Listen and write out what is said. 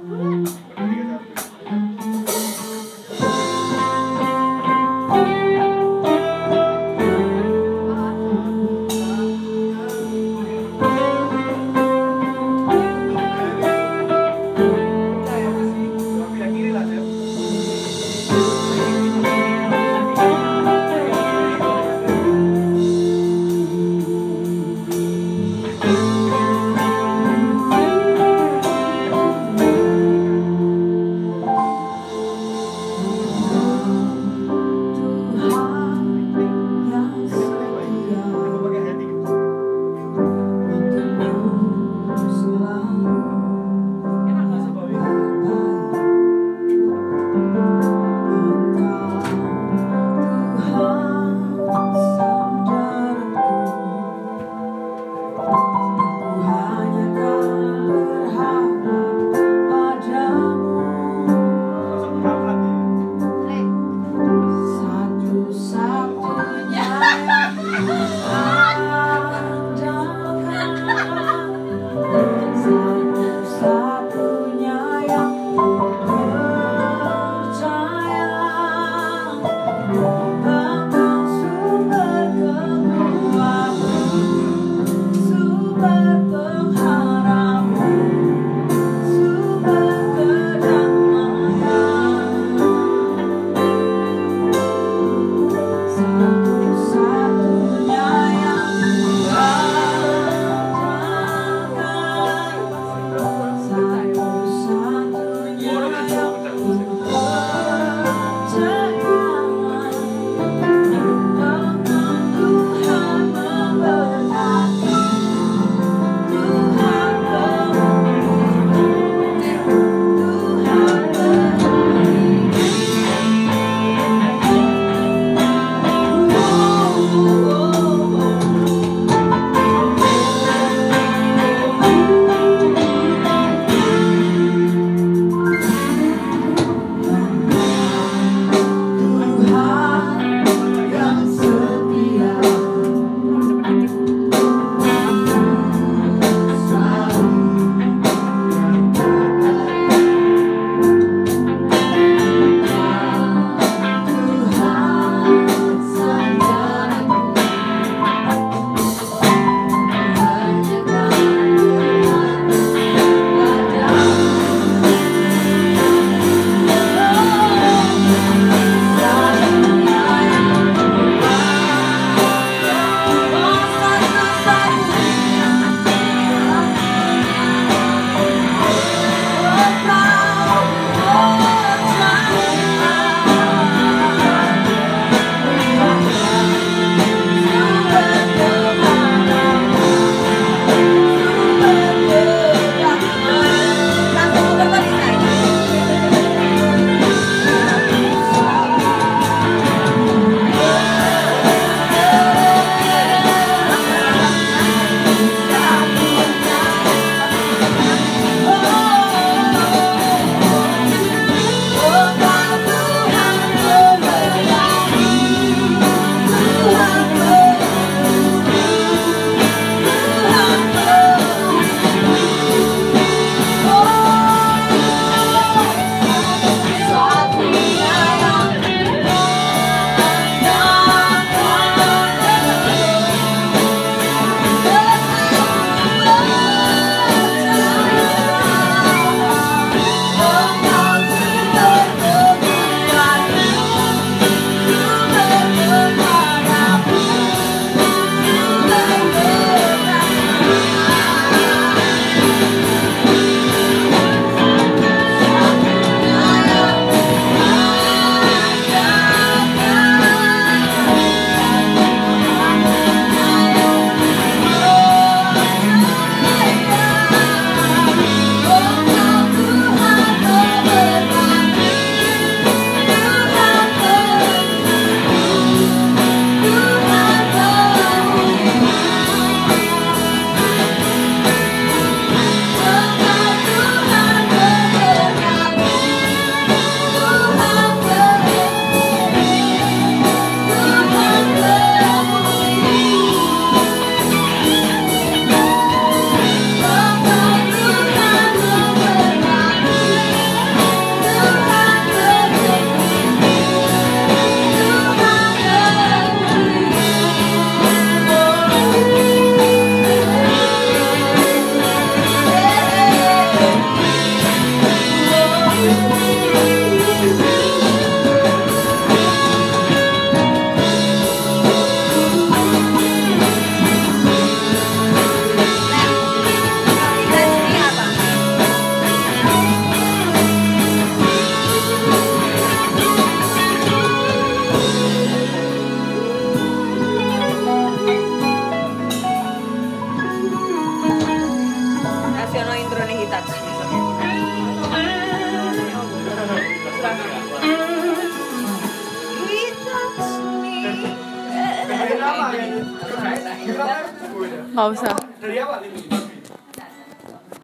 嗯好不是